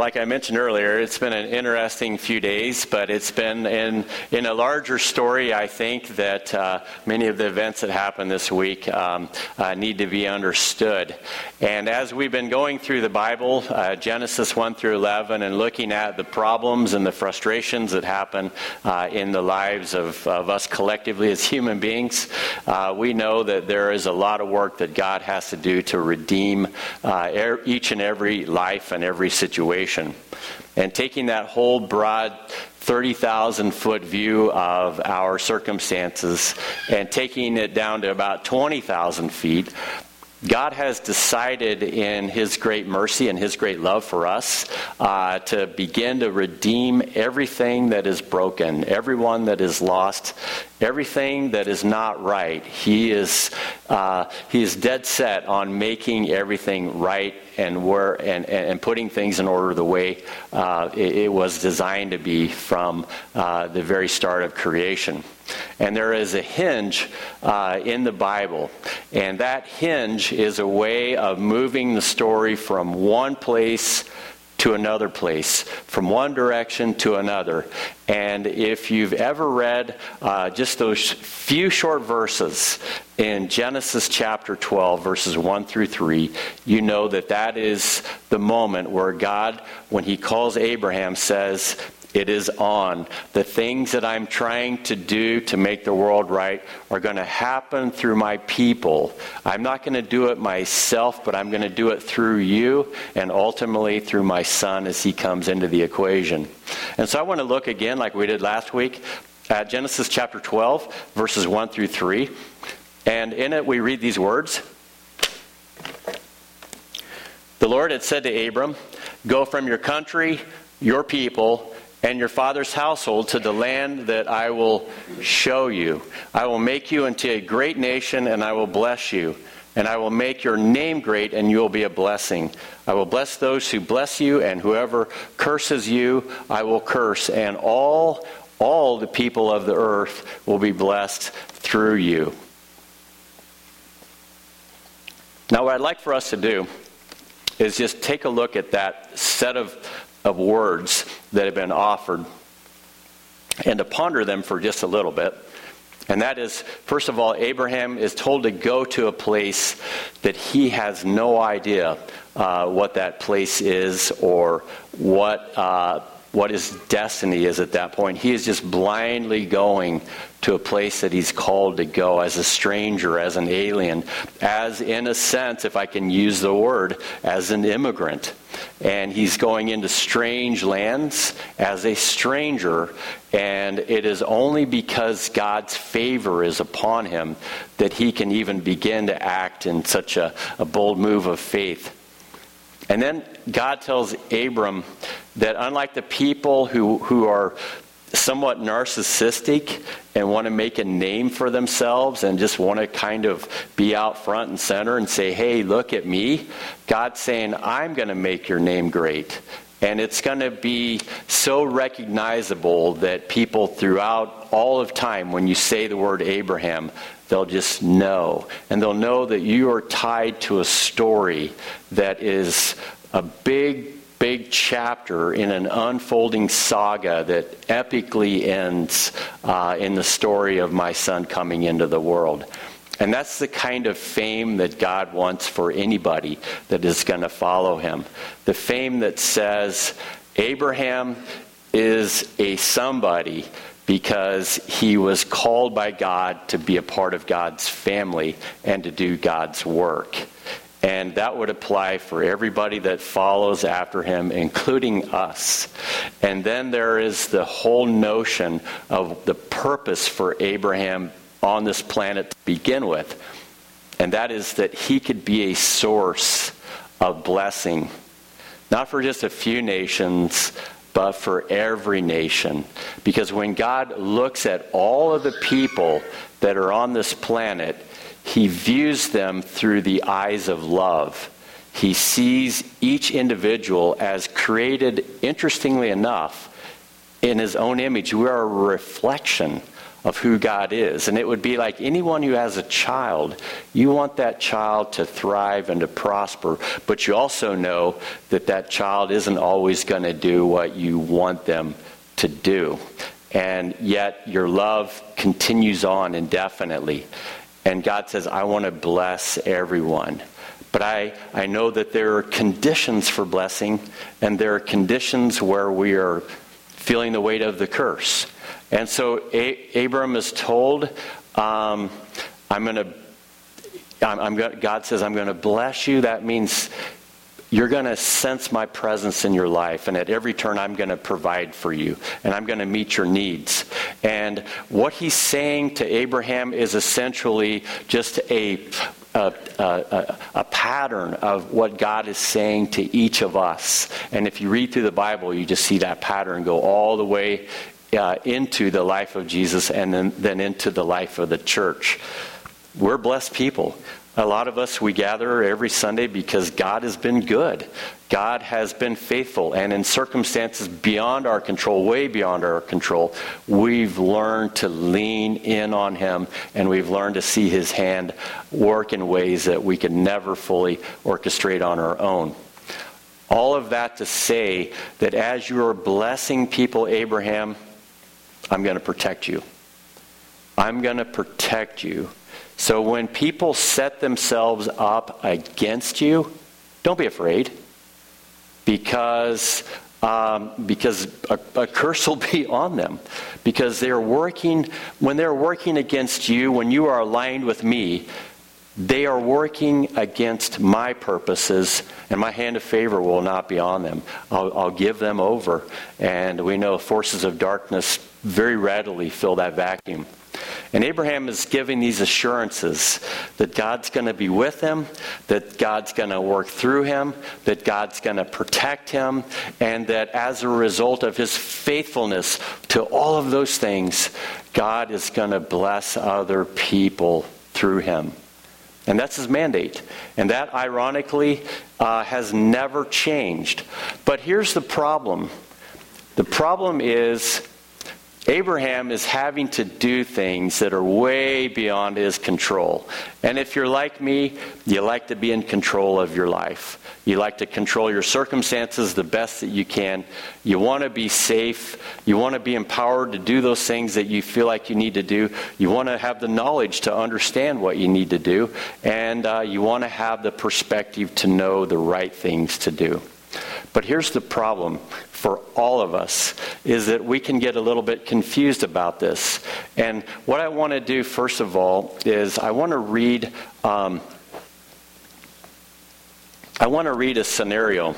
Like I mentioned earlier, it's been an interesting few days, but it's been in, in a larger story, I think, that uh, many of the events that happened this week um, uh, need to be understood. And as we've been going through the Bible, uh, Genesis 1 through 11, and looking at the problems and the frustrations that happen uh, in the lives of, of us collectively as human beings, uh, we know that there is a lot of work that God has to do to redeem uh, each and every life and every situation And taking that whole broad 30,000 foot view of our circumstances and taking it down to about 20,000 feet, God has decided in His great mercy and His great love for us uh, to begin to redeem everything that is broken, everyone that is lost, everything that is not right. He is, uh, he is dead set on making everything right and, and, and putting things in order the way uh, it, it, was designed to be from uh, the very start of creation. And there is a hinge uh, in the Bible. And that hinge is a way of moving the story from one place to another place, from one direction to another. And if you've ever read uh, just those few short verses in Genesis chapter 12, verses 1 through 3, you know that that is the moment where God, when He calls Abraham, says, it is on. The things that I'm trying to do to make the world right are going to happen through my people. I'm not going to do it myself, but I'm going to do it through you and ultimately through my son as he comes into the equation. And so I want to look again, like we did last week, at Genesis chapter 12, verses 1 through 3. And in it, we read these words The Lord had said to Abram, Go from your country, your people, and your father's household to the land that I will show you. I will make you into a great nation, and I will bless you. And I will make your name great, and you will be a blessing. I will bless those who bless you, and whoever curses you, I will curse. And all, all the people of the earth will be blessed through you. Now, what I'd like for us to do is just take a look at that set of of words that have been offered and to ponder them for just a little bit. And that is, first of all, Abraham is told to go to a place that he has no idea uh, what that place is or what, uh, what his destiny is at that point. He is just blindly going to a place that he's called to go as a stranger, as an alien, as, in a sense, if I can use the word, as an immigrant. And he's going into strange lands as a stranger, and it is only because God's favor is upon him that he can even begin to act in such a, a bold move of faith. And then God tells Abram that unlike the people who, who are somewhat narcissistic and want to make a name for themselves and just want to kind of be out front and center and say, hey, look at me. God's saying, I'm going to make your name great. And it's going to be so recognizable that people throughout all of time, when you say the word Abraham, they'll just know. And they'll know that you are tied to a story that is a big big chapter in an unfolding saga that epically ends uh, in the story of my son coming into the world. And that's the kind of fame that God wants for anybody that is going to follow him. The fame that says, Abraham is a somebody because he was called by God to be a part of God's family and to do God's work. And that would apply for everybody that follows after him, including us. And then there is the whole notion of the purpose for Abraham on this planet to begin with. And that is that he could be a source of blessing, not for just a few nations, but for every nation. Because when God looks at all of the people that are on this planet, he views them through the eyes of love. He sees each individual as created, interestingly enough, in his own image. We are a reflection of who God is. And it would be like anyone who has a child, you want that child to thrive and to prosper, but you also know that that child isn't always going to do what you want them to do. And yet your love continues on indefinitely. And God says, I want to bless everyone. But I, I know that there are conditions for blessing, and there are conditions where we are feeling the weight of the curse. And so a- Abram is told, um, I'm going to, I'm, I'm God says, I'm going to bless you. That means you're going to sense my presence in your life, and at every turn, I'm going to provide for you, and I'm going to meet your needs. And what he's saying to Abraham is essentially just a, a, a, a, pattern of what God is saying to each of us. And if you read through the Bible, you just see that pattern go all the way uh, into the life of Jesus and then, then into the life of the church. We're blessed people. A lot of us, we gather every Sunday because God has been good. God has been faithful. And in circumstances beyond our control, way beyond our control, we've learned to lean in on Him and we've learned to see His hand work in ways that we could never fully orchestrate on our own. All of that to say that as you are blessing people, Abraham, I'm going to protect you. I'm going to protect you. So when people set themselves up against you, don't be afraid because um, because a, a, curse will be on them because they're working when they're working against you when you are aligned with me they are working against my purposes and my hand of favor will not be on them I'll, I'll give them over and we know forces of darkness very readily fill that vacuum and Abraham is giving these assurances that God's going to be with him, that God's going to work through him, that God's going to protect him, and that as a result of his faithfulness to all of those things, God is going to bless other people through him. And that's his mandate. And that, ironically, uh, has never changed. But here's the problem the problem is Abraham is having to do things that are way beyond his control. And if you're like me, you like to be in control of your life. You like to control your circumstances the best that you can. You want to be safe. You want to be empowered to do those things that you feel like you need to do. You want to have the knowledge to understand what you need to do. And uh, you want to have the perspective to know the right things to do. But here's the problem for all of us is that we can get a little bit confused about this. And what I want to do, first of all, is I want to read. Um, I want to read a scenario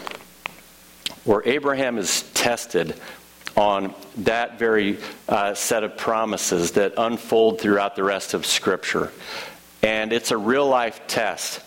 where Abraham is tested on that very uh, set of promises that unfold throughout the rest of Scripture. And it's a real life test.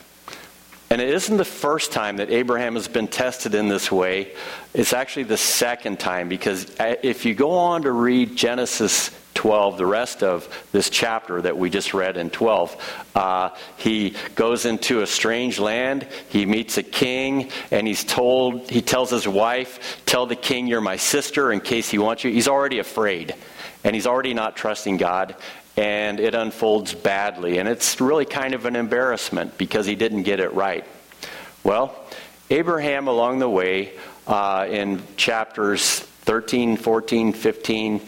And it isn't the first time that Abraham has been tested in this way. It's actually the second time because uh, if you go on to read Genesis 12, the rest of this chapter that we just read in 12, uh, he goes into a strange land. He meets a king, and he's told, he tells his wife, Tell the king you're my sister in case he wants you. He's already afraid, and he's already not trusting God and it unfolds badly. And it's really kind of an embarrassment because he didn't get it right. Well, Abraham, along the way, uh, in chapters 13, 14, 15,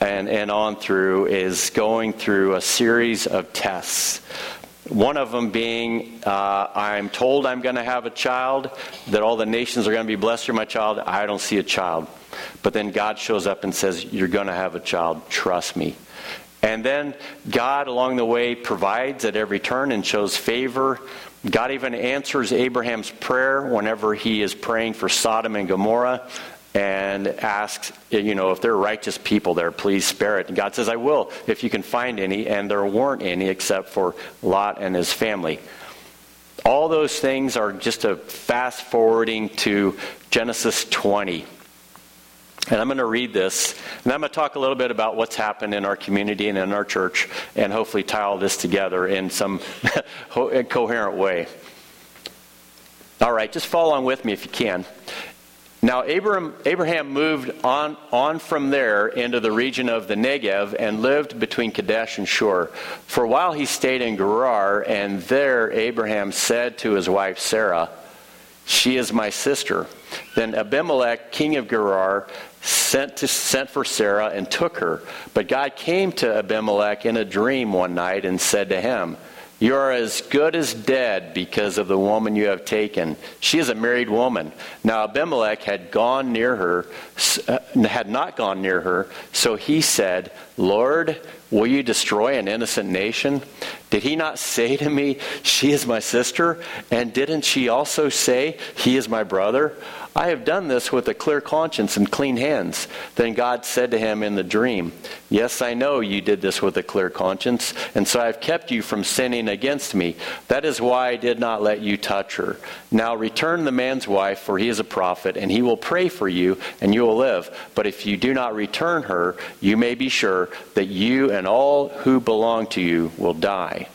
and, and on through, is going through a series of tests. One of them being, uh, I'm told I'm going to have a child, that all the nations are going to be blessed through my child. I don't see a child. But then God shows up and says, You're going to have a child. Trust me. And then God, along the way, provides at every turn and shows favor. God even answers Abraham's prayer whenever he is praying for Sodom and Gomorrah and asks, you know, if there are righteous people there, please spare it. And God says, I will, if you can find any. And there weren't any except for Lot and his family. All those things are just a fast forwarding to Genesis 20. And I'm going to read this, and I'm going to talk a little bit about what's happened in our community and in our church, and hopefully tie all this together in some coherent way. All right, just follow along with me if you can. Now, Abraham, Abraham moved on, on from there into the region of the Negev and lived between Kadesh and Shur. For a while he stayed in Gerar, and there Abraham said to his wife Sarah, She is my sister. Then Abimelech, king of Gerar, sent, to, sent for Sarah and took her. But God came to Abimelech in a dream one night and said to him, you are as good as dead because of the woman you have taken. She is a married woman. Now Abimelech had gone near her, uh, had not gone near her, so he said, Lord, will you destroy an innocent nation? Did he not say to me, She is my sister? And didn't she also say, He is my brother? I have done this with a clear conscience and clean hands. Then God said to him in the dream, Yes, I know you did this with a clear conscience, and so I have kept you from sinning against me. That is why I did not let you touch her. Now return the man's wife, for he is a prophet, and he will pray for you, and you will live. But if you do not return her, you may be sure that you and all who belong to you will die.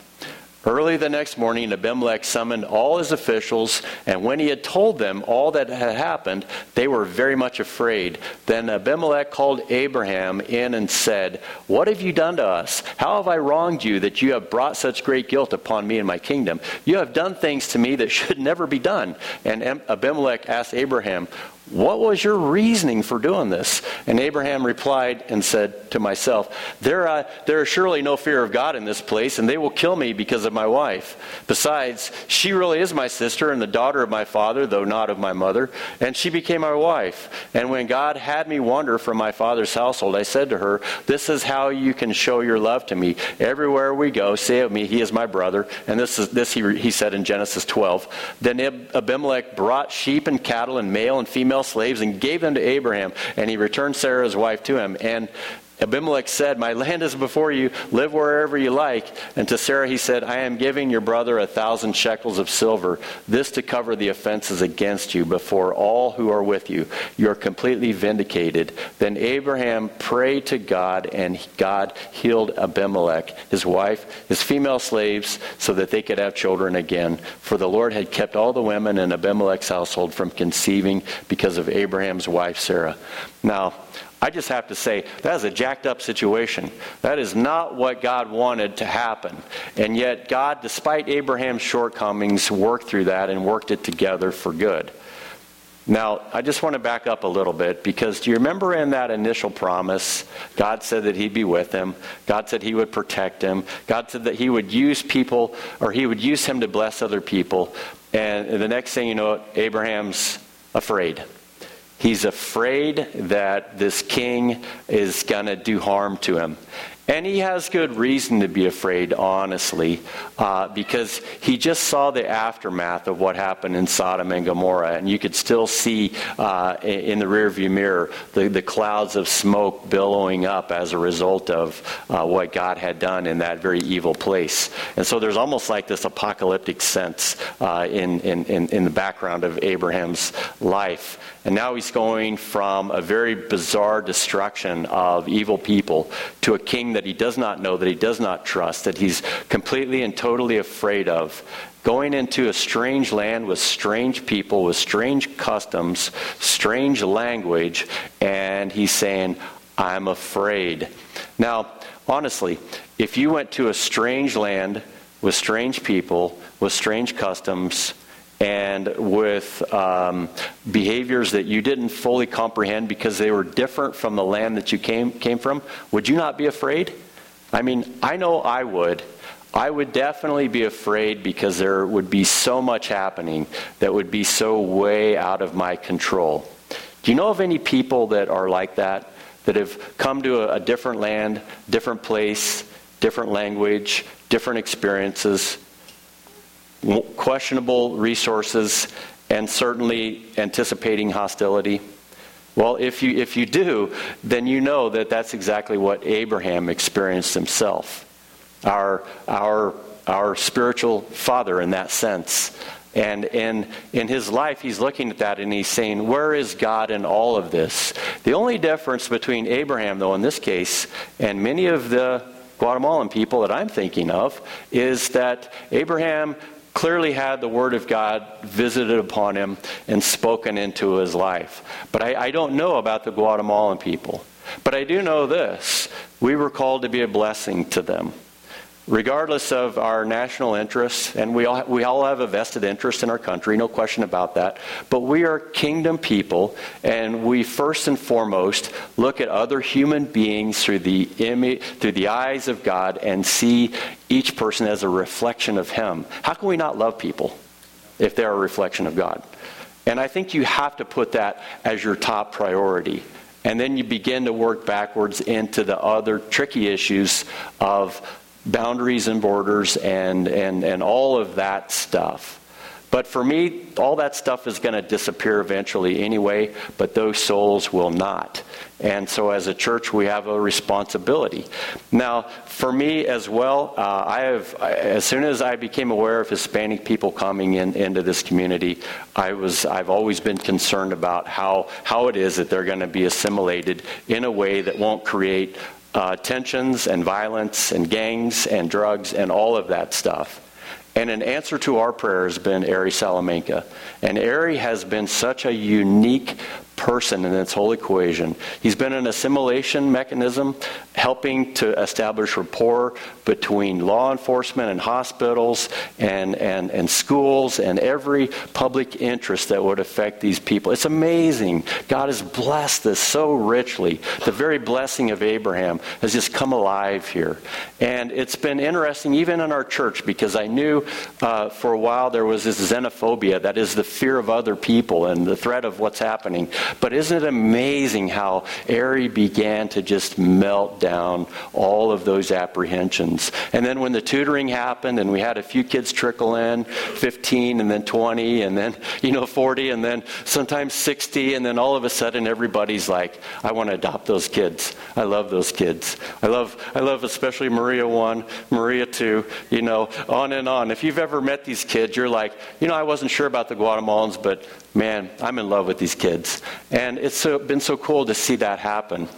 Early the next morning, Abimelech summoned all his officials, and when he had told them all that had happened, they were very much afraid. Then Abimelech called Abraham in and said, What have you done to us? How have I wronged you that you have brought such great guilt upon me and my kingdom? You have done things to me that should never be done. And Abimelech asked Abraham, what was your reasoning for doing this? And Abraham replied and said to myself, there, uh, there is surely no fear of God in this place, and they will kill me because of my wife. Besides, she really is my sister and the daughter of my father, though not of my mother, and she became my wife. And when God had me wander from my father's household, I said to her, This is how you can show your love to me. Everywhere we go, say of me, He is my brother. And this is this he, he said in Genesis 12. Then Abimelech brought sheep and cattle and male and female slaves and gave them to Abraham, and he returned Sarah's wife to him. And Abimelech said, My land is before you, live wherever you like. And to Sarah he said, I am giving your brother a thousand shekels of silver, this to cover the offenses against you before all who are with you. You are completely vindicated. Then Abraham prayed to God, and God healed Abimelech, his wife, his female slaves, so that they could have children again. For the Lord had kept all the women in Abimelech's household from conceiving because of Abraham's wife Sarah. Now, I just have to say, that is a jacked up situation. That is not what God wanted to happen. And yet, God, despite Abraham's shortcomings, worked through that and worked it together for good. Now, I just want to back up a little bit because do you remember in that initial promise, God said that He'd be with him. God said He would protect him. God said that He would use people, or He would use him to bless other people. And the next thing you know, Abraham's afraid. He's afraid that this king is going to do harm to him. And he has good reason to be afraid, honestly, uh, because he just saw the aftermath of what happened in Sodom and Gomorrah. And you could still see uh, in the rearview mirror the, the clouds of smoke billowing up as a result of uh, what God had done in that very evil place. And so there's almost like this apocalyptic sense uh, in, in, in, in the background of Abraham's life. And now he's going from a very bizarre destruction of evil people to a king that he does not know, that he does not trust, that he's completely and totally afraid of. Going into a strange land with strange people, with strange customs, strange language, and he's saying, I'm afraid. Now, honestly, if you went to a strange land with strange people, with strange customs, and with um, behaviors that you didn't fully comprehend because they were different from the land that you came, came from, would you not be afraid? I mean, I know I would. I would definitely be afraid because there would be so much happening that would be so way out of my control. Do you know of any people that are like that? That have come to a, a different land, different place, different language, different experiences, questionable resources, and certainly anticipating hostility? Well, if you, if you do, then you know that that's exactly what Abraham experienced himself. Our, our, our spiritual father, in that sense. And in, in his life, he's looking at that and he's saying, Where is God in all of this? The only difference between Abraham, though, in this case, and many of the Guatemalan people that I'm thinking of, is that Abraham clearly had the Word of God visited upon him and spoken into his life. But I, I don't know about the Guatemalan people. But I do know this we were called to be a blessing to them regardless of our national interests, and we all, we all have a vested interest in our country, no question about that, but we are kingdom people, and we first and foremost look at other human beings through the, image, through the eyes of God and see each person as a reflection of Him. How can we not love people if they're a reflection of God? And I think you have to put that as your top priority. And then you begin to work backwards into the other tricky issues of boundaries and borders and, and, and all of that stuff. But for me, all that stuff is going to disappear eventually anyway, but those souls will not. And so, as a church, we have a responsibility. Now, for me as well, uh, I have, as soon as I became aware of Hispanic people coming in, into this community, I was, I've always been concerned about how, how it is that they're going to be assimilated in a way that won't create uh, tensions and violence and gangs and drugs and all of that stuff. And an answer to our prayer has been Ari Salamanca. And Ari has been such a unique person in this whole equation. He's been an assimilation mechanism, helping to establish rapport between law enforcement and hospitals and, and, and schools and every public interest that would affect these people. It's amazing. God has blessed this so richly. The very blessing of Abraham has just come alive here. And it's been interesting, even in our church, because I knew uh, for a while there was this xenophobia that is the fear of other people and the threat of what's happening. But isn't it amazing how Ari began to just melt down all of those apprehensions? And then when the tutoring happened and we had a few kids trickle in, 15 and then 20 and then, you know, 40 and then sometimes 60 and then all of a sudden everybody's like, I want to adopt those kids. I love those kids. I love, I love especially Maria 1, Maria 2, you know, on and on. If you've ever met these kids, you're like, you know, I wasn't sure about the Guatemalans, but man, I'm in love with these kids. And it's so, been so cool to see that happen.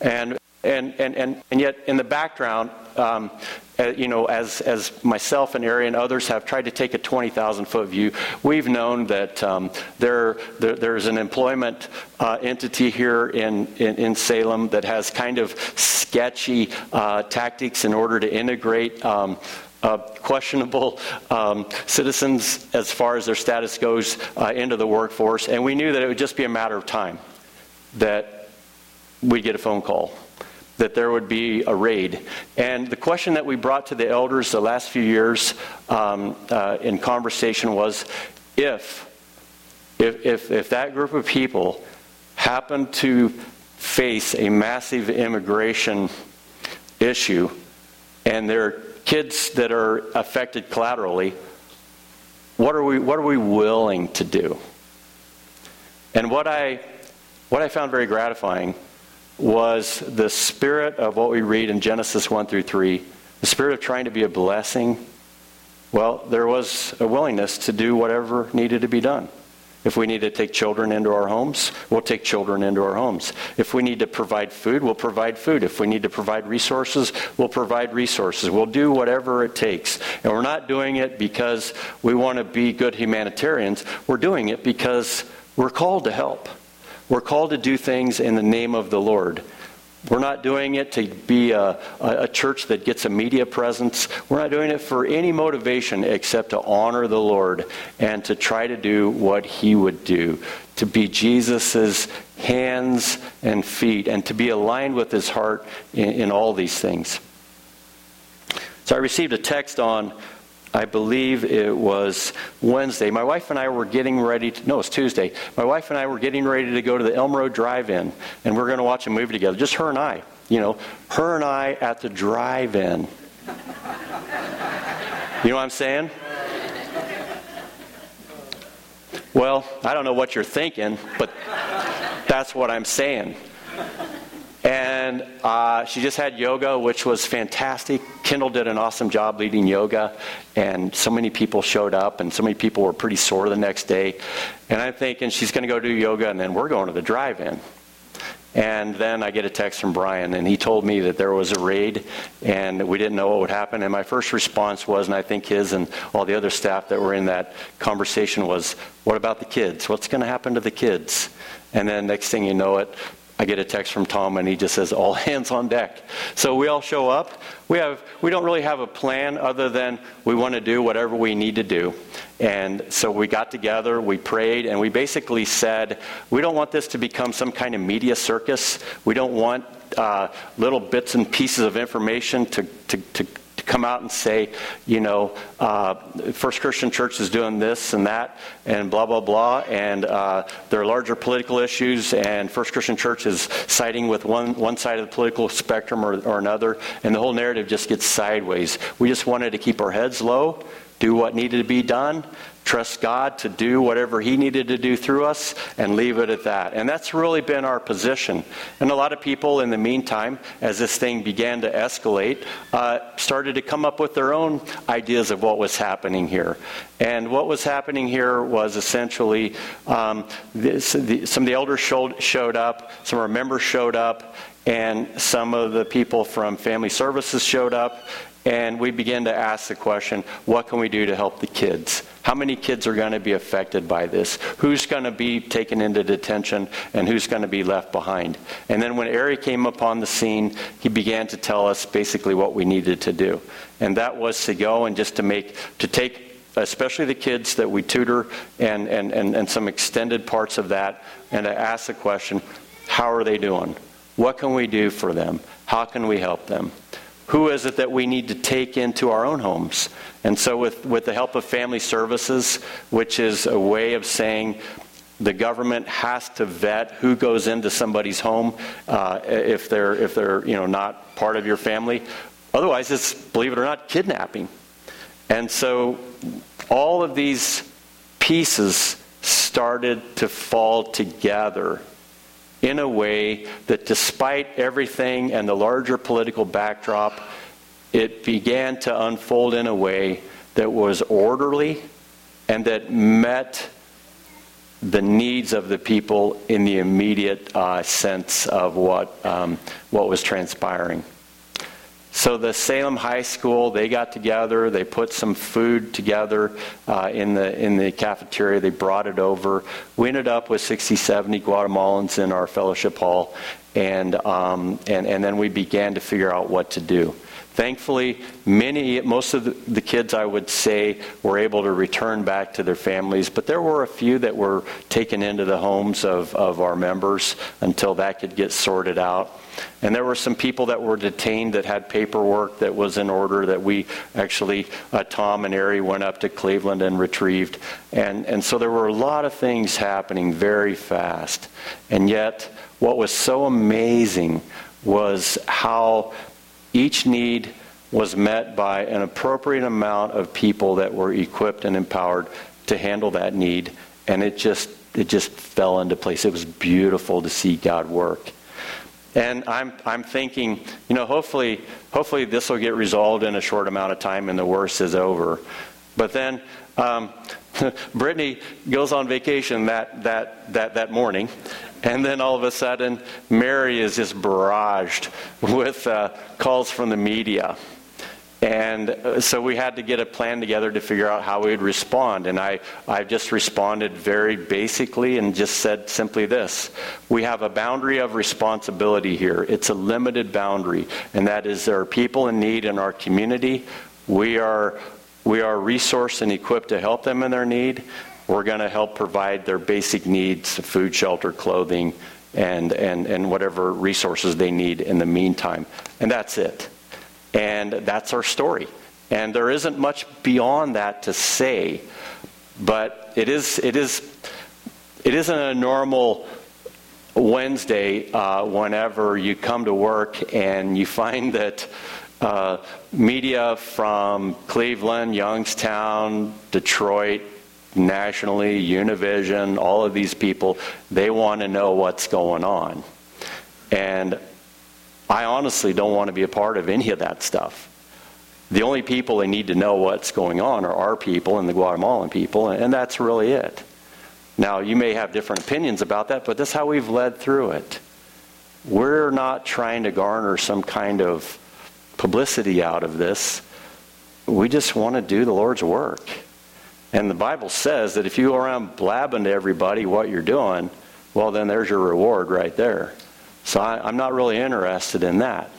And, and, and, and, and yet, in the background, um, uh, you know, as, as myself and Ari and others have tried to take a 20,000 foot view, we've known that um, there, there, there's an employment uh, entity here in, in, in, Salem that has kind of sketchy uh, tactics in order to integrate. Um, uh, questionable um, citizens as far as their status goes uh, into the workforce. And we knew that it would just be a matter of time that we'd get a phone call, that there would be a raid. And the question that we brought to the elders the last few years um, uh, in conversation was if, if, if, if that group of people happened to face a massive immigration issue and they're kids that are affected collaterally, what are we, what are we willing to do? And what I, what I found very gratifying was the spirit of what we read in Genesis 1 through 3, the spirit of trying to be a blessing. Well, there was a willingness to do whatever needed to be done. If we need to take children into our homes, we'll take children into our homes. If we need to provide food, we'll provide food. If we need to provide resources, we'll provide resources. We'll do whatever it takes. And we're not doing it because we want to be good humanitarians. We're doing it because we're called to help. We're called to do things in the name of the Lord. We're not doing it to be a, a, church that gets a media presence. We're not doing it for any motivation except to honor the Lord and to try to do what He would do, to be Jesus' hands and feet, and to be aligned with His heart in, in all these things. So I received a text on I believe it was Wednesday. My wife and I were getting ready to, no, it's Tuesday. My wife and I were getting ready to go to the Elm Road Drive In, and we're going to watch a movie together. Just her and I. You know, her and I at the drive in. You know what I'm saying? Well, I don't know what you're thinking, but that's what I'm saying. And uh, she just had yoga, which was fantastic. Kendall did an awesome job leading yoga, and so many people showed up, and so many people were pretty sore the next day. And I'm thinking she's going to go do yoga, and then we're going to the drive in. And then I get a text from Brian, and he told me that there was a raid, and we didn't know what would happen. And my first response was, and I think his and all the other staff that were in that conversation was, What about the kids? What's going to happen to the kids? And then next thing you know it, I get a text from Tom and he just says all hands on deck. So we all show up. We have we don't really have a plan other than we want to do whatever we need to do. And so we got together, we prayed, and we basically said, we don't want this to become some kind of media circus. We don't want uh, little bits and pieces of information to, to, to come out and say, you know, uh, First Christian Church is doing this and that and blah, blah, blah, and uh, there are larger political issues, and First Christian Church is siding with one, one side of the political spectrum or, or another, and the whole narrative just gets sideways. We just wanted to keep our heads low, do what needed to be done, trust God to do whatever He needed to do through us, and leave it at that. And that's really been our position. And a lot of people, in the meantime, as this thing began to escalate, uh, started to come up with their own ideas of what was happening here. And what was happening here was essentially um, this, the, some of the elders showed, showed up, some of our members showed up, and some of the people from family services showed up, and we began to ask the question what can we do to help the kids? How many kids are going to be affected by this? Who's going to be taken into detention and who's going to be left behind? And then when Ari came upon the scene, he began to tell us basically what we needed to do. And that was to go and just to make, to take especially the kids that we tutor and, and, and, and some extended parts of that, and to ask the question how are they doing? What can we do for them? How can we help them? Who is it that we need to take into our own homes? And so, with, with the help of family services, which is a way of saying the government has to vet who goes into somebody's home uh, if they're if they're you know not part of your family. Otherwise, it's believe it or not kidnapping. And so, all of these pieces started to fall together in a way that, despite everything and the larger political backdrop, it began to unfold in a way that was orderly and that met the needs of the people in the immediate uh, sense of what, um, what was transpiring. So the Salem High School, they got together. They put some food together uh, in the in the cafeteria. They brought it over. We ended up with 60, 70 Guatemalans in our fellowship hall, and um, and and then we began to figure out what to do. Thankfully, many, most of the, kids, I would say, were able to return back to their families, but there were a few that were taken into the homes of, of our members until that could get sorted out. And there were some people that were detained that had paperwork that was in order that we actually, uh, Tom and Ari went up to Cleveland and retrieved. And, and so there were a lot of things happening very fast. And yet, what was so amazing was how each need was met by an appropriate amount of people that were equipped and empowered to handle that need, and it just it just fell into place. It was beautiful to see God work. And I'm I'm thinking, you know, hopefully hopefully this will get resolved in a short amount of time and the worst is over. But then um, Brittany goes on vacation that, that, that, that morning, and then all of a sudden, Mary is just barraged with uh, calls from the media. And uh, so we had to get a plan together to figure out how we would respond. And I, I just responded very basically and just said simply this We have a boundary of responsibility here. It's a limited boundary, and that is there are people in need in our community. We are, we are resourced and equipped to help them in their need. We're going to help provide their basic needs food, shelter, clothing, and, and, and whatever resources they need in the meantime. And that's it. And that's our story. And there isn't much beyond that to say, but it is, it is, it isn't a normal Wednesday uh, whenever you come to work and you find that uh, media from Cleveland, Youngstown, Detroit, nationally, Univision, all of these people, they want to know what's going on. And I honestly don't want to be a part of any of that stuff. The only people that need to know what's going on are our people and the Guatemalan people, and that's really it. Now, you may have different opinions about that, but that's how we've led through it. we're not trying to garner some kind of publicity out of this. We just want to do the Lord's work. And the Bible says that if you go around blabbing to everybody what you're doing, well, then there's your reward right there. So I, am not really interested in that.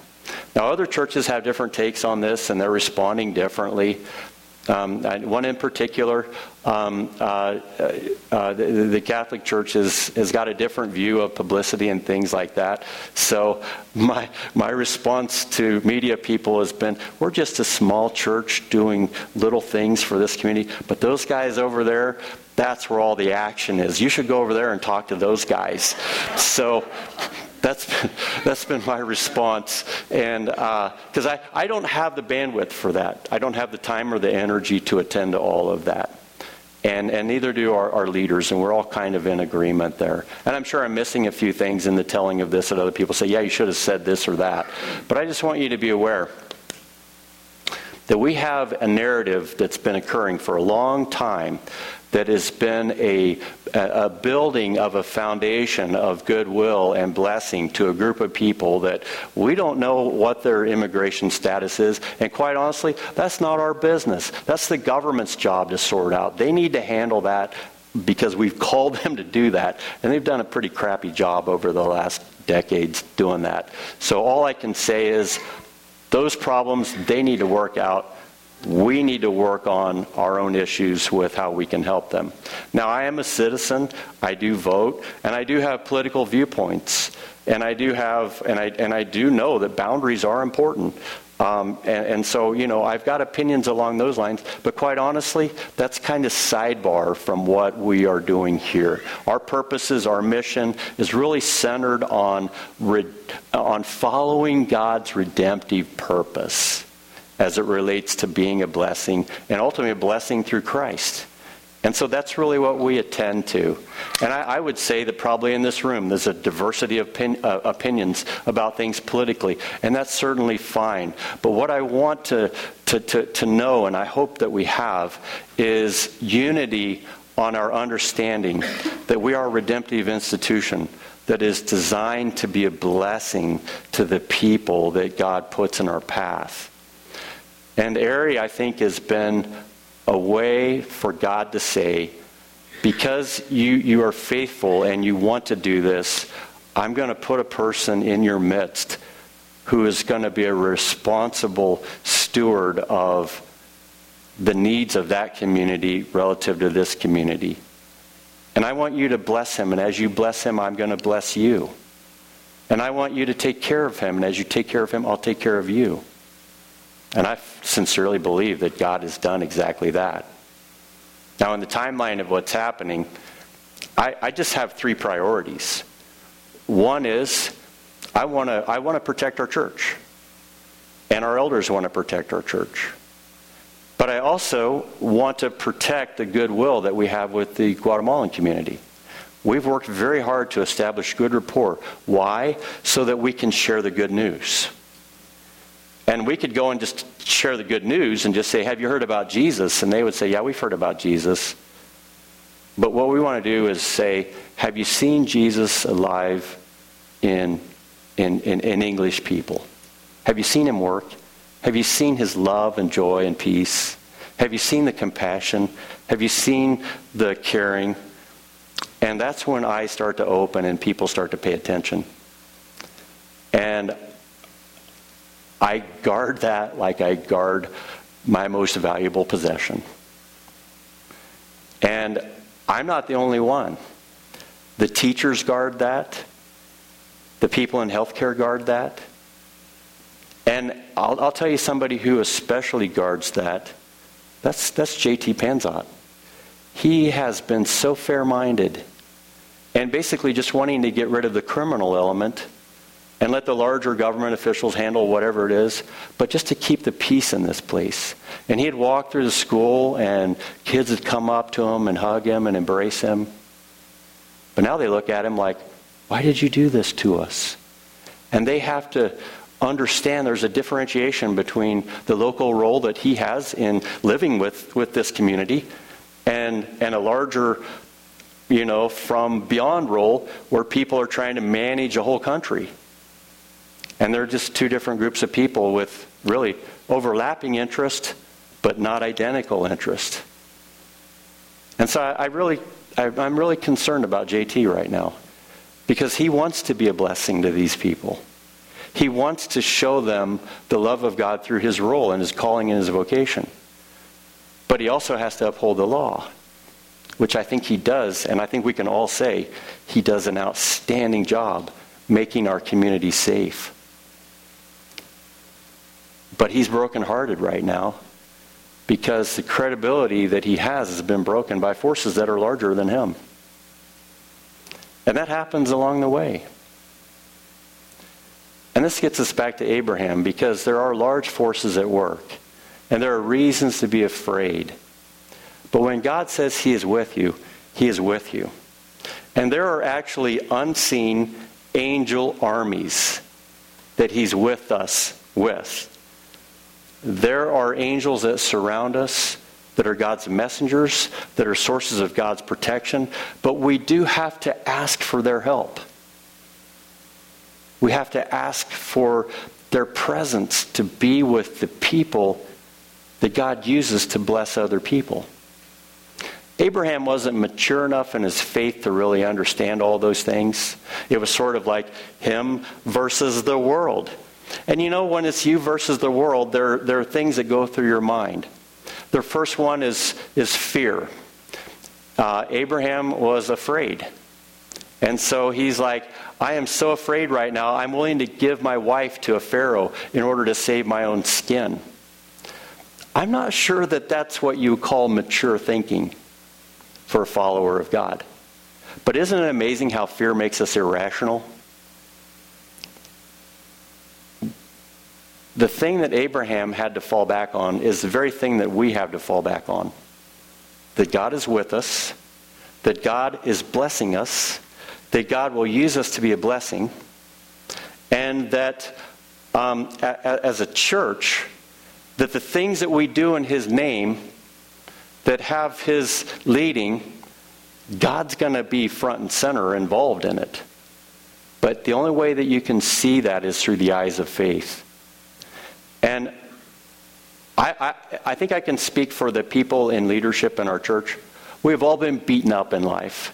Now, other churches have different takes on this, and they're responding differently. Um, one in particular, um, uh, uh, the, the, Catholic Church has, has got a different view of publicity and things like that. So my, my response to media people has been, we're just a small church doing little things for this community, but those guys over there, that's where all the action is. You should go over there and talk to those guys. So that's been, that's been my response. And because uh, I, I don't have the bandwidth for that, I don't have the time or the energy to attend to all of that. And, and neither do our, our leaders, and we're all kind of in agreement there. And I'm sure I'm missing a few things in the telling of this that other people say, yeah, you should have said this or that. But I just want you to be aware that we have a narrative that's been occurring for a long time that has been a, a building of a foundation of goodwill and blessing to a group of people that we don't know what their immigration status is. And quite honestly, that's not our business. That's the government's job to sort out. They need to handle that because we've called them to do that. And they've done a pretty crappy job over the last decades doing that. So all I can say is those problems, they need to work out we need to work on our own issues with how we can help them. Now, I am a citizen, I do vote, and I do have political viewpoints. And I do have, and I, and I do know that boundaries are important. Um, and, and, so, you know, I've got opinions along those lines, but quite honestly, that's kind of sidebar from what we are doing here. Our purposes, our mission is really centered on, re- on following God's redemptive purpose as it relates to being a blessing and ultimately a blessing through Christ. And so that's really what we attend to. And I, I would say that probably in this room there's a diversity of pin, uh, opinions about things politically, and that's certainly fine. But what I want to, to, to, to know, and I hope that we have, is unity on our understanding that we are a redemptive institution that is designed to be a blessing to the people that God puts in our path. And Ari, I think, has been a way for God to say, because you, you are faithful and you want to do this, I'm going to put a person in your midst who is going to be a responsible steward of the needs of that community relative to this community. And I want you to bless him, and as you bless him, I'm going to bless you. And I want you to take care of him, and as you take care of him, I'll take care of you. And I sincerely believe that God has done exactly that. Now, in the timeline of what's happening, I, I just have three priorities. One is I want to I want to protect our church, and our elders want to protect our church. But I also want to protect the goodwill that we have with the Guatemalan community. We've worked very hard to establish good rapport. Why? So that we can share the good news. And we could go and just share the good news and just say, Have you heard about Jesus? And they would say, Yeah, we've heard about Jesus. But what we want to do is say, Have you seen Jesus alive in, in, in, in English people? Have you seen him work? Have you seen his love and joy and peace? Have you seen the compassion? Have you seen the caring? And that's when eyes start to open and people start to pay attention. And I guard that like I guard my most valuable possession. And I'm not the only one. The teachers guard that. The people in healthcare guard that. And I'll, I'll tell you somebody who especially guards that. That's, that's J.T. Panezott. He has been so fair minded and basically just wanting to get rid of the criminal element and let the larger government officials handle whatever it is, but just to keep the peace in this place. And he'd walk through the school, and kids would come up to him and hug him and embrace him. But now they look at him like, why did you do this to us? And they have to understand there's a differentiation between the local role that he has in living with, with this community and, and a larger, you know, from beyond role where people are trying to manage a whole country And they're just two different groups of people with really overlapping interest, but not identical interest. And so I, I really, I, I'm really concerned about JT right now because he wants to be a blessing to these people. He wants to show them the love of God through his role and his calling and his vocation. But he also has to uphold the law, which I think he does, and I think we can all say he does an outstanding job making our community safe. But he's brokenhearted right now because the credibility that he has has been broken by forces that are larger than him. And that happens along the way. And this gets us back to Abraham because there are large forces at work, and there are reasons to be afraid. But when God says He is with you, He is with you. And there are actually unseen angel armies that He's with us with. There are angels that surround us that are God's messengers, that are sources of God's protection, but we do have to ask for their help. We have to ask for their presence to be with the people that God uses to bless other people. Abraham wasn't mature enough in his faith to really understand all those things. It was sort of like him versus the world. And you know, when it's you versus the world, there, there are things that go through your mind. The first one is, is fear. Uh, Abraham was afraid. And so he's like, I am so afraid right now, I'm willing to give my wife to a Pharaoh in order to save my own skin. I'm not sure that that's what you call mature thinking for a follower of God. But isn't it amazing how fear makes us irrational? The thing that Abraham had to fall back on is the very thing that we have to fall back on that God is with us, that God is blessing us, that God will use us to be a blessing, and that um, a- as a church, that the things that we do in His name that have His leading, God's going to be front and center involved in it. But the only way that you can see that is through the eyes of faith. And I, I, I, think I can speak for the people in leadership in our church. We've all been beaten up in life.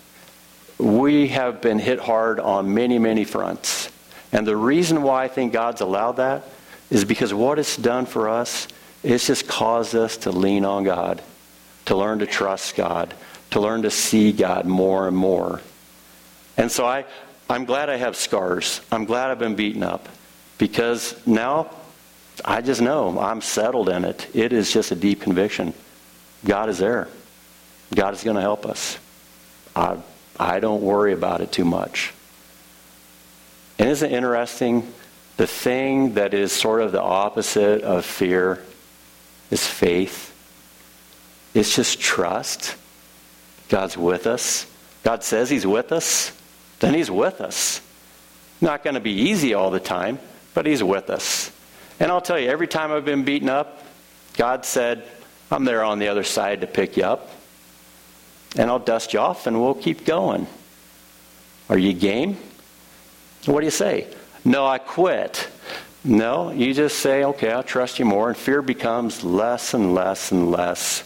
We have been hit hard on many, many fronts. And the reason why I think God's allowed that is because what it's done for us, it's just caused us to lean on God, to learn to trust God, to learn to see God more and more. And so I, I'm glad I have scars. I'm glad I've been beaten up because now I just know I'm settled in it. It is just a deep conviction. God is there. God is going to help us. I, I don't worry about it too much. And isn't it interesting? The thing that is sort of the opposite of fear is faith. It's just trust. God's with us. God says He's with us, then He's with us. Not going to be easy all the time, but He's with us. And I'll tell you, every time I've been beaten up, God said, I'm there on the other side to pick you up. And I'll dust you off and we'll keep going. Are you game? What do you say? No, I quit. No, you just say, okay, I'll trust you more. And fear becomes less and less and less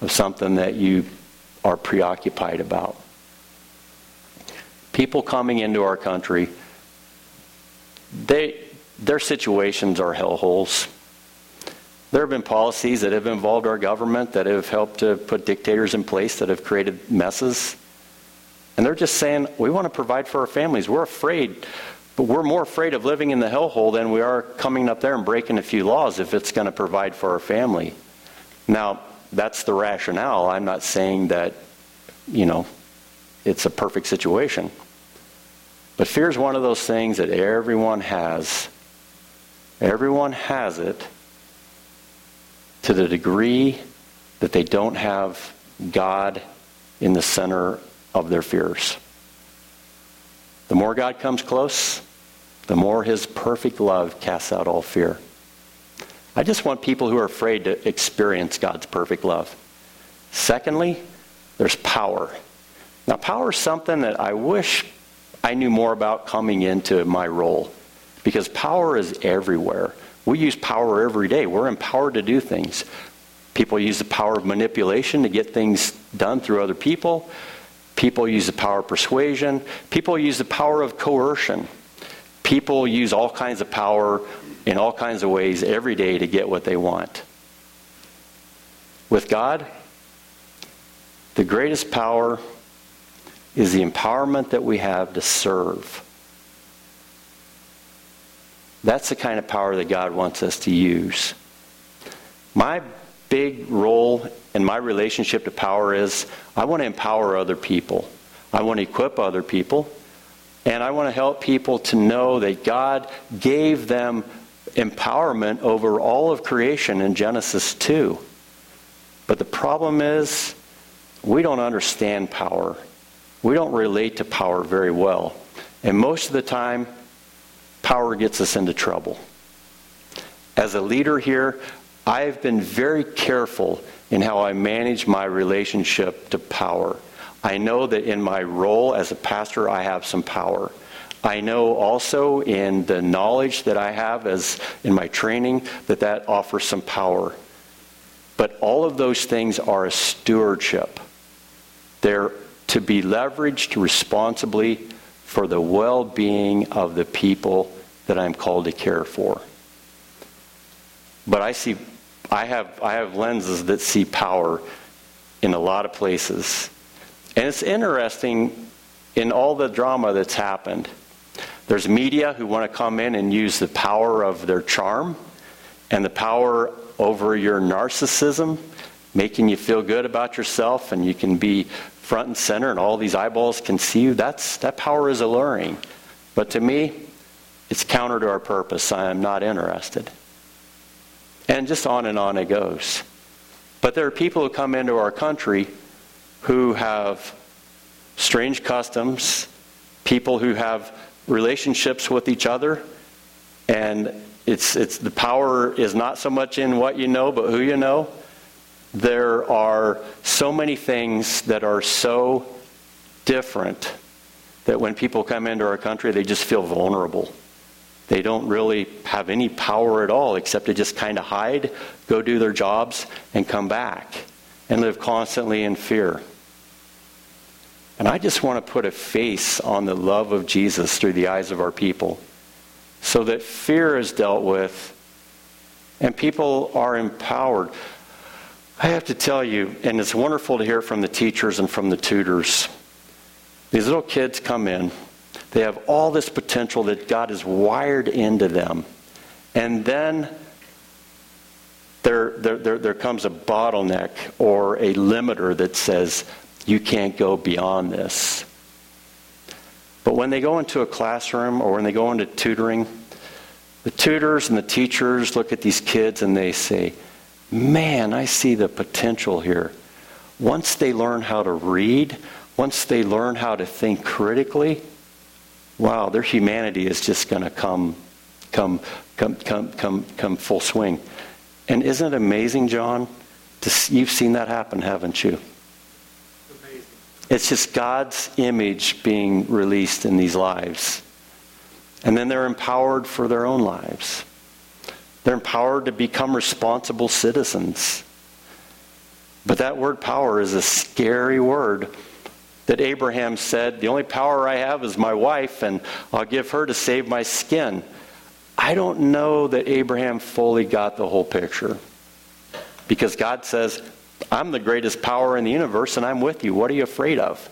of something that you are preoccupied about. People coming into our country, they, their situations are hellholes. There have been policies that have involved our government that have helped to put dictators in place that have created messes. And they're just saying, we want to provide for our families. We're afraid, but we're more afraid of living in the hellhole than we are coming up there and breaking a few laws if it's going to provide for our family. Now, that's the rationale. I'm not saying that, you know, it's a perfect situation. But fear is one of those things that everyone has Everyone has it to the degree that they don't have God in the center of their fears. The more God comes close, the more his perfect love casts out all fear. I just want people who are afraid to experience God's perfect love. Secondly, there's power. Now, power is something that I wish I knew more about coming into my role because power is everywhere. We use power every day. We're empowered to do things. People use the power of manipulation to get things done through other people. People use the power of persuasion. People use the power of coercion. People use all kinds of power in all kinds of ways every day to get what they want. With God, the greatest power is the empowerment that we have to serve. That's the kind of power that God wants us to use. My big role in my relationship to power is I want to empower other people. I want to equip other people. And I want to help people to know that God gave them empowerment over all of creation in Genesis 2. But the problem is, we don't understand power. We don't relate to power very well. And most of the time, power gets us into trouble. As a leader here, I've been very careful in how I manage my relationship to power. I know that in my role as a pastor, I have some power. I know also in the knowledge that I have as in my training that that offers some power. But all of those things are a stewardship. They're to be leveraged responsibly for the well being of the people that I'm called to care for. But I see, I have, I have lenses that see power in a lot of places. And it's interesting in all the drama that's happened. There's media who want to come in and use the power of their charm and the power over your narcissism, making you feel good about yourself, and you can be front and center, and all these eyeballs can see you. That's, that power is alluring. But to me, it's counter to our purpose. I am not interested. And just on and on it goes. But there are people who come into our country who have strange customs, people who have relationships with each other, and it's, it's, the power is not so much in what you know, but who you know. There are so many things that are so different that when people come into our country, they just feel vulnerable. They don't really have any power at all except to just kind of hide, go do their jobs, and come back and live constantly in fear. And I just want to put a face on the love of Jesus through the eyes of our people so that fear is dealt with and people are empowered. I have to tell you, and it's wonderful to hear from the teachers and from the tutors. These little kids come in, they have all this potential that God has wired into them. And then there, there, there, there comes a bottleneck or a limiter that says, you can't go beyond this. But when they go into a classroom or when they go into tutoring, the tutors and the teachers look at these kids and they say, Man, I see the potential here. Once they learn how to read, once they learn how to think critically, wow, their humanity is just going to come, come, come, come, come, come full swing. And isn't it amazing, John? To, you've seen that happen, haven't you? It's just God's image being released in these lives. And then they're empowered for their own lives. They're empowered to become responsible citizens. But that word power is a scary word that Abraham said, The only power I have is my wife, and I'll give her to save my skin. I don't know that Abraham fully got the whole picture. Because God says, I'm the greatest power in the universe and I'm with you. What are you afraid of?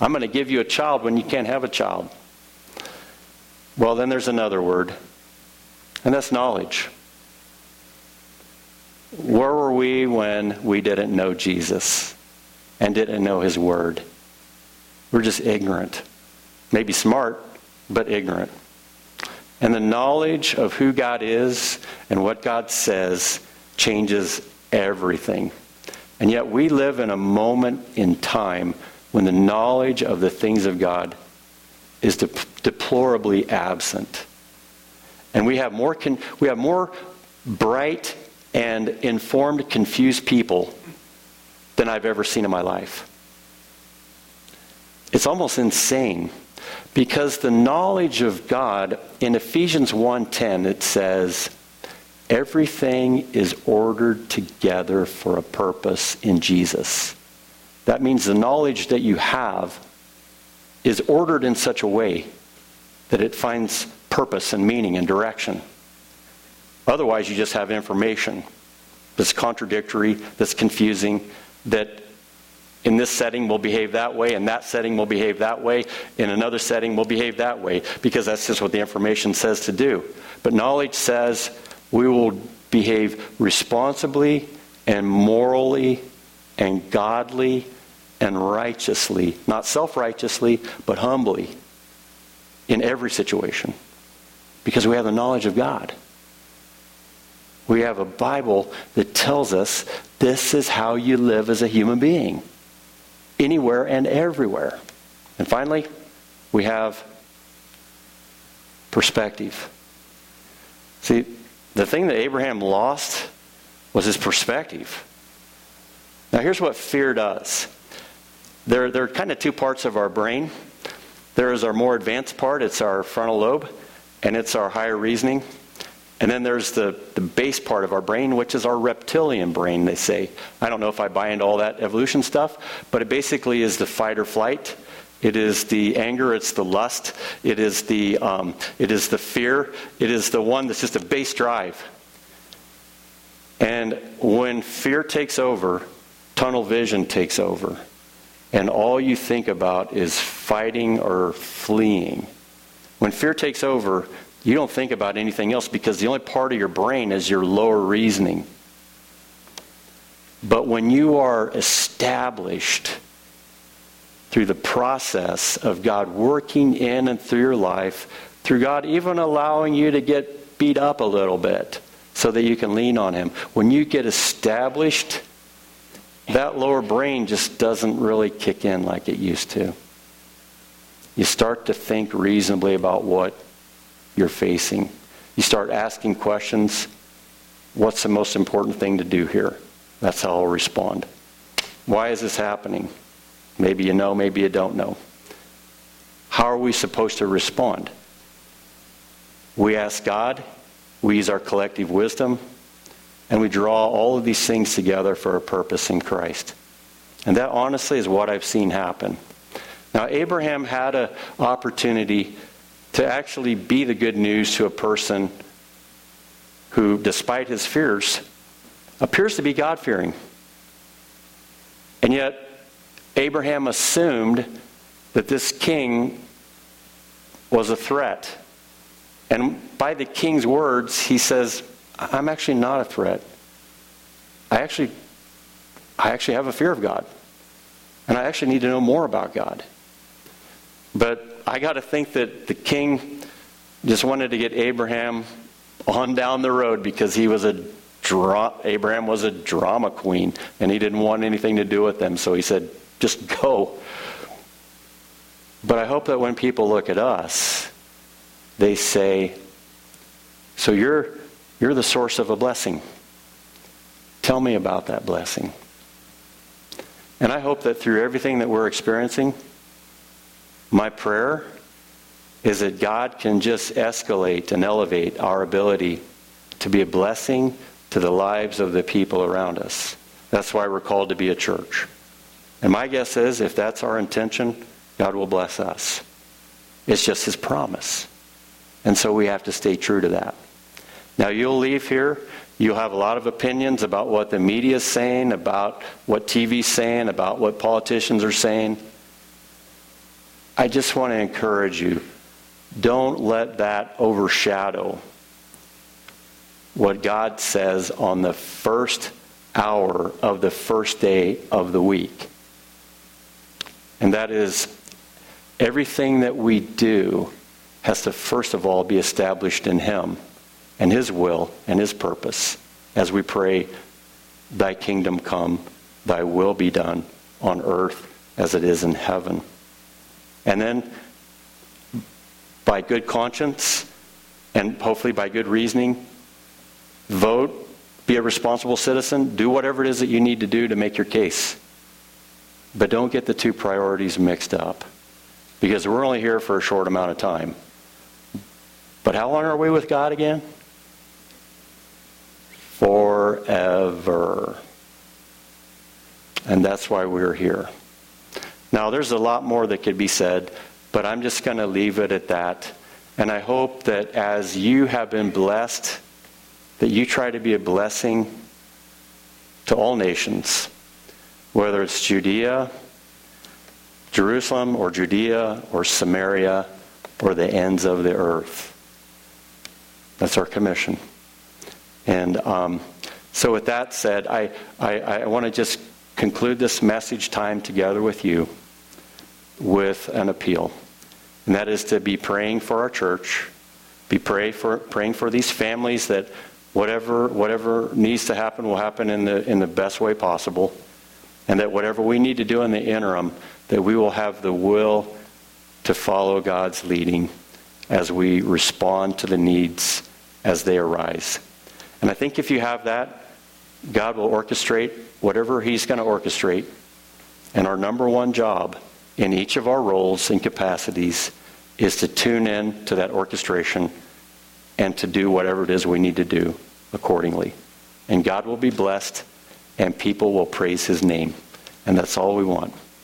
I'm going to give you a child when you can't have a child. Well, then there's another word, and that's knowledge. Where were we when we didn't know Jesus and didn't know his word? We're just ignorant. Maybe smart, but ignorant. And the knowledge of who God is and what God says changes everything. And yet we live in a moment in time when the knowledge of the things of God is de- deplorably absent. And we have more con- we have more bright and informed confused people than I've ever seen in my life. It's almost insane Because the knowledge of God, in Ephesians 1:10 it says, everything is ordered together for a purpose in Jesus. That means the knowledge that you have is ordered in such a way that it finds purpose and meaning and direction. Otherwise, you just have information that's contradictory, that's confusing, that in this setting will behave that way, in that setting will behave that way, in another setting will behave that way, because that's just what the information says to do. But knowledge says we will behave responsibly and morally and godly and righteously, not self righteously, but humbly in every situation, because we have the knowledge of God. We have a Bible that tells us this is how you live as a human being, anywhere and everywhere. And finally, we have perspective. See, the thing that Abraham lost was his perspective. Now, here's what fear does there, there are kind of two parts of our brain. There is our more advanced part, it's our frontal lobe, and it's our higher reasoning. And then there's the, the base part of our brain, which is our reptilian brain, they say. I don't know if I buy into all that evolution stuff, but it basically is the fight or flight. It is the anger, it's the lust, it is the, um, it is the fear, it is the one that's just a base drive. And when fear takes over, tunnel vision takes over. And all you think about is fighting or fleeing. When fear takes over, you don't think about anything else because the only part of your brain is your lower reasoning. But when you are established through the process of God working in and through your life, through God even allowing you to get beat up a little bit so that you can lean on Him, when you get established, that lower brain just doesn't really kick in like it used to. You start to think reasonably about what you're facing. You start asking questions what's the most important thing to do here? That's how I'll respond. Why is this happening? Maybe you know, maybe you don't know. How are we supposed to respond? We ask God, we use our collective wisdom, and we draw all of these things together for a purpose in Christ. And that honestly is what I've seen happen. Now, Abraham had an opportunity to actually be the good news to a person who, despite his fears, appears to be God fearing. And yet, Abraham assumed that this king was a threat. And by the king's words, he says, I'm actually not a threat. I actually, I actually have a fear of God. And I actually need to know more about God. But I got to think that the king just wanted to get Abraham on down the road because he was a dra- Abraham was a drama queen and he didn't want anything to do with them. So he said, just go. But I hope that when people look at us, they say, So you're, you're the source of a blessing. Tell me about that blessing. And I hope that through everything that we're experiencing, my prayer is that God can just escalate and elevate our ability to be a blessing to the lives of the people around us. That's why we're called to be a church. And my guess is if that's our intention, God will bless us. It's just His promise. And so we have to stay true to that. Now, you'll leave here. You'll have a lot of opinions about what the media is saying, about what TV's saying, about what politicians are saying. I just want to encourage you don't let that overshadow what God says on the first hour of the first day of the week. And that is everything that we do has to first of all be established in Him and His will and His purpose as we pray, Thy kingdom come, Thy will be done on earth as it is in heaven. And then, by good conscience and hopefully by good reasoning, vote, be a responsible citizen, do whatever it is that you need to do to make your case. But don't get the two priorities mixed up. because we're only here for a short amount of time. But how long are we with God again? Forever. And that's why we're here. Now, there's a lot more that could be said, but I'm just going to leave it at that. And I hope that as you have been blessed, that you try to be a blessing to all nations, whether it's Judea, Jerusalem, or Judea, or Samaria, or the ends of the earth. That's our commission. And um, so, with that said, I, I, I want to just conclude this message time together with you with an appeal. And that is to be praying for our church, be pray for, praying for these families that whatever, whatever needs to happen will happen in the, in the best way possible. And that whatever we need to do in the interim, that we will have the will to follow God's leading as we respond to the needs as they arise. And I think if you have that, God will orchestrate whatever He's going to orchestrate. And our number one job in each of our roles and capacities is to tune in to that orchestration and to do whatever it is we need to do accordingly. And God will be blessed and people will praise his name. And that's all we want.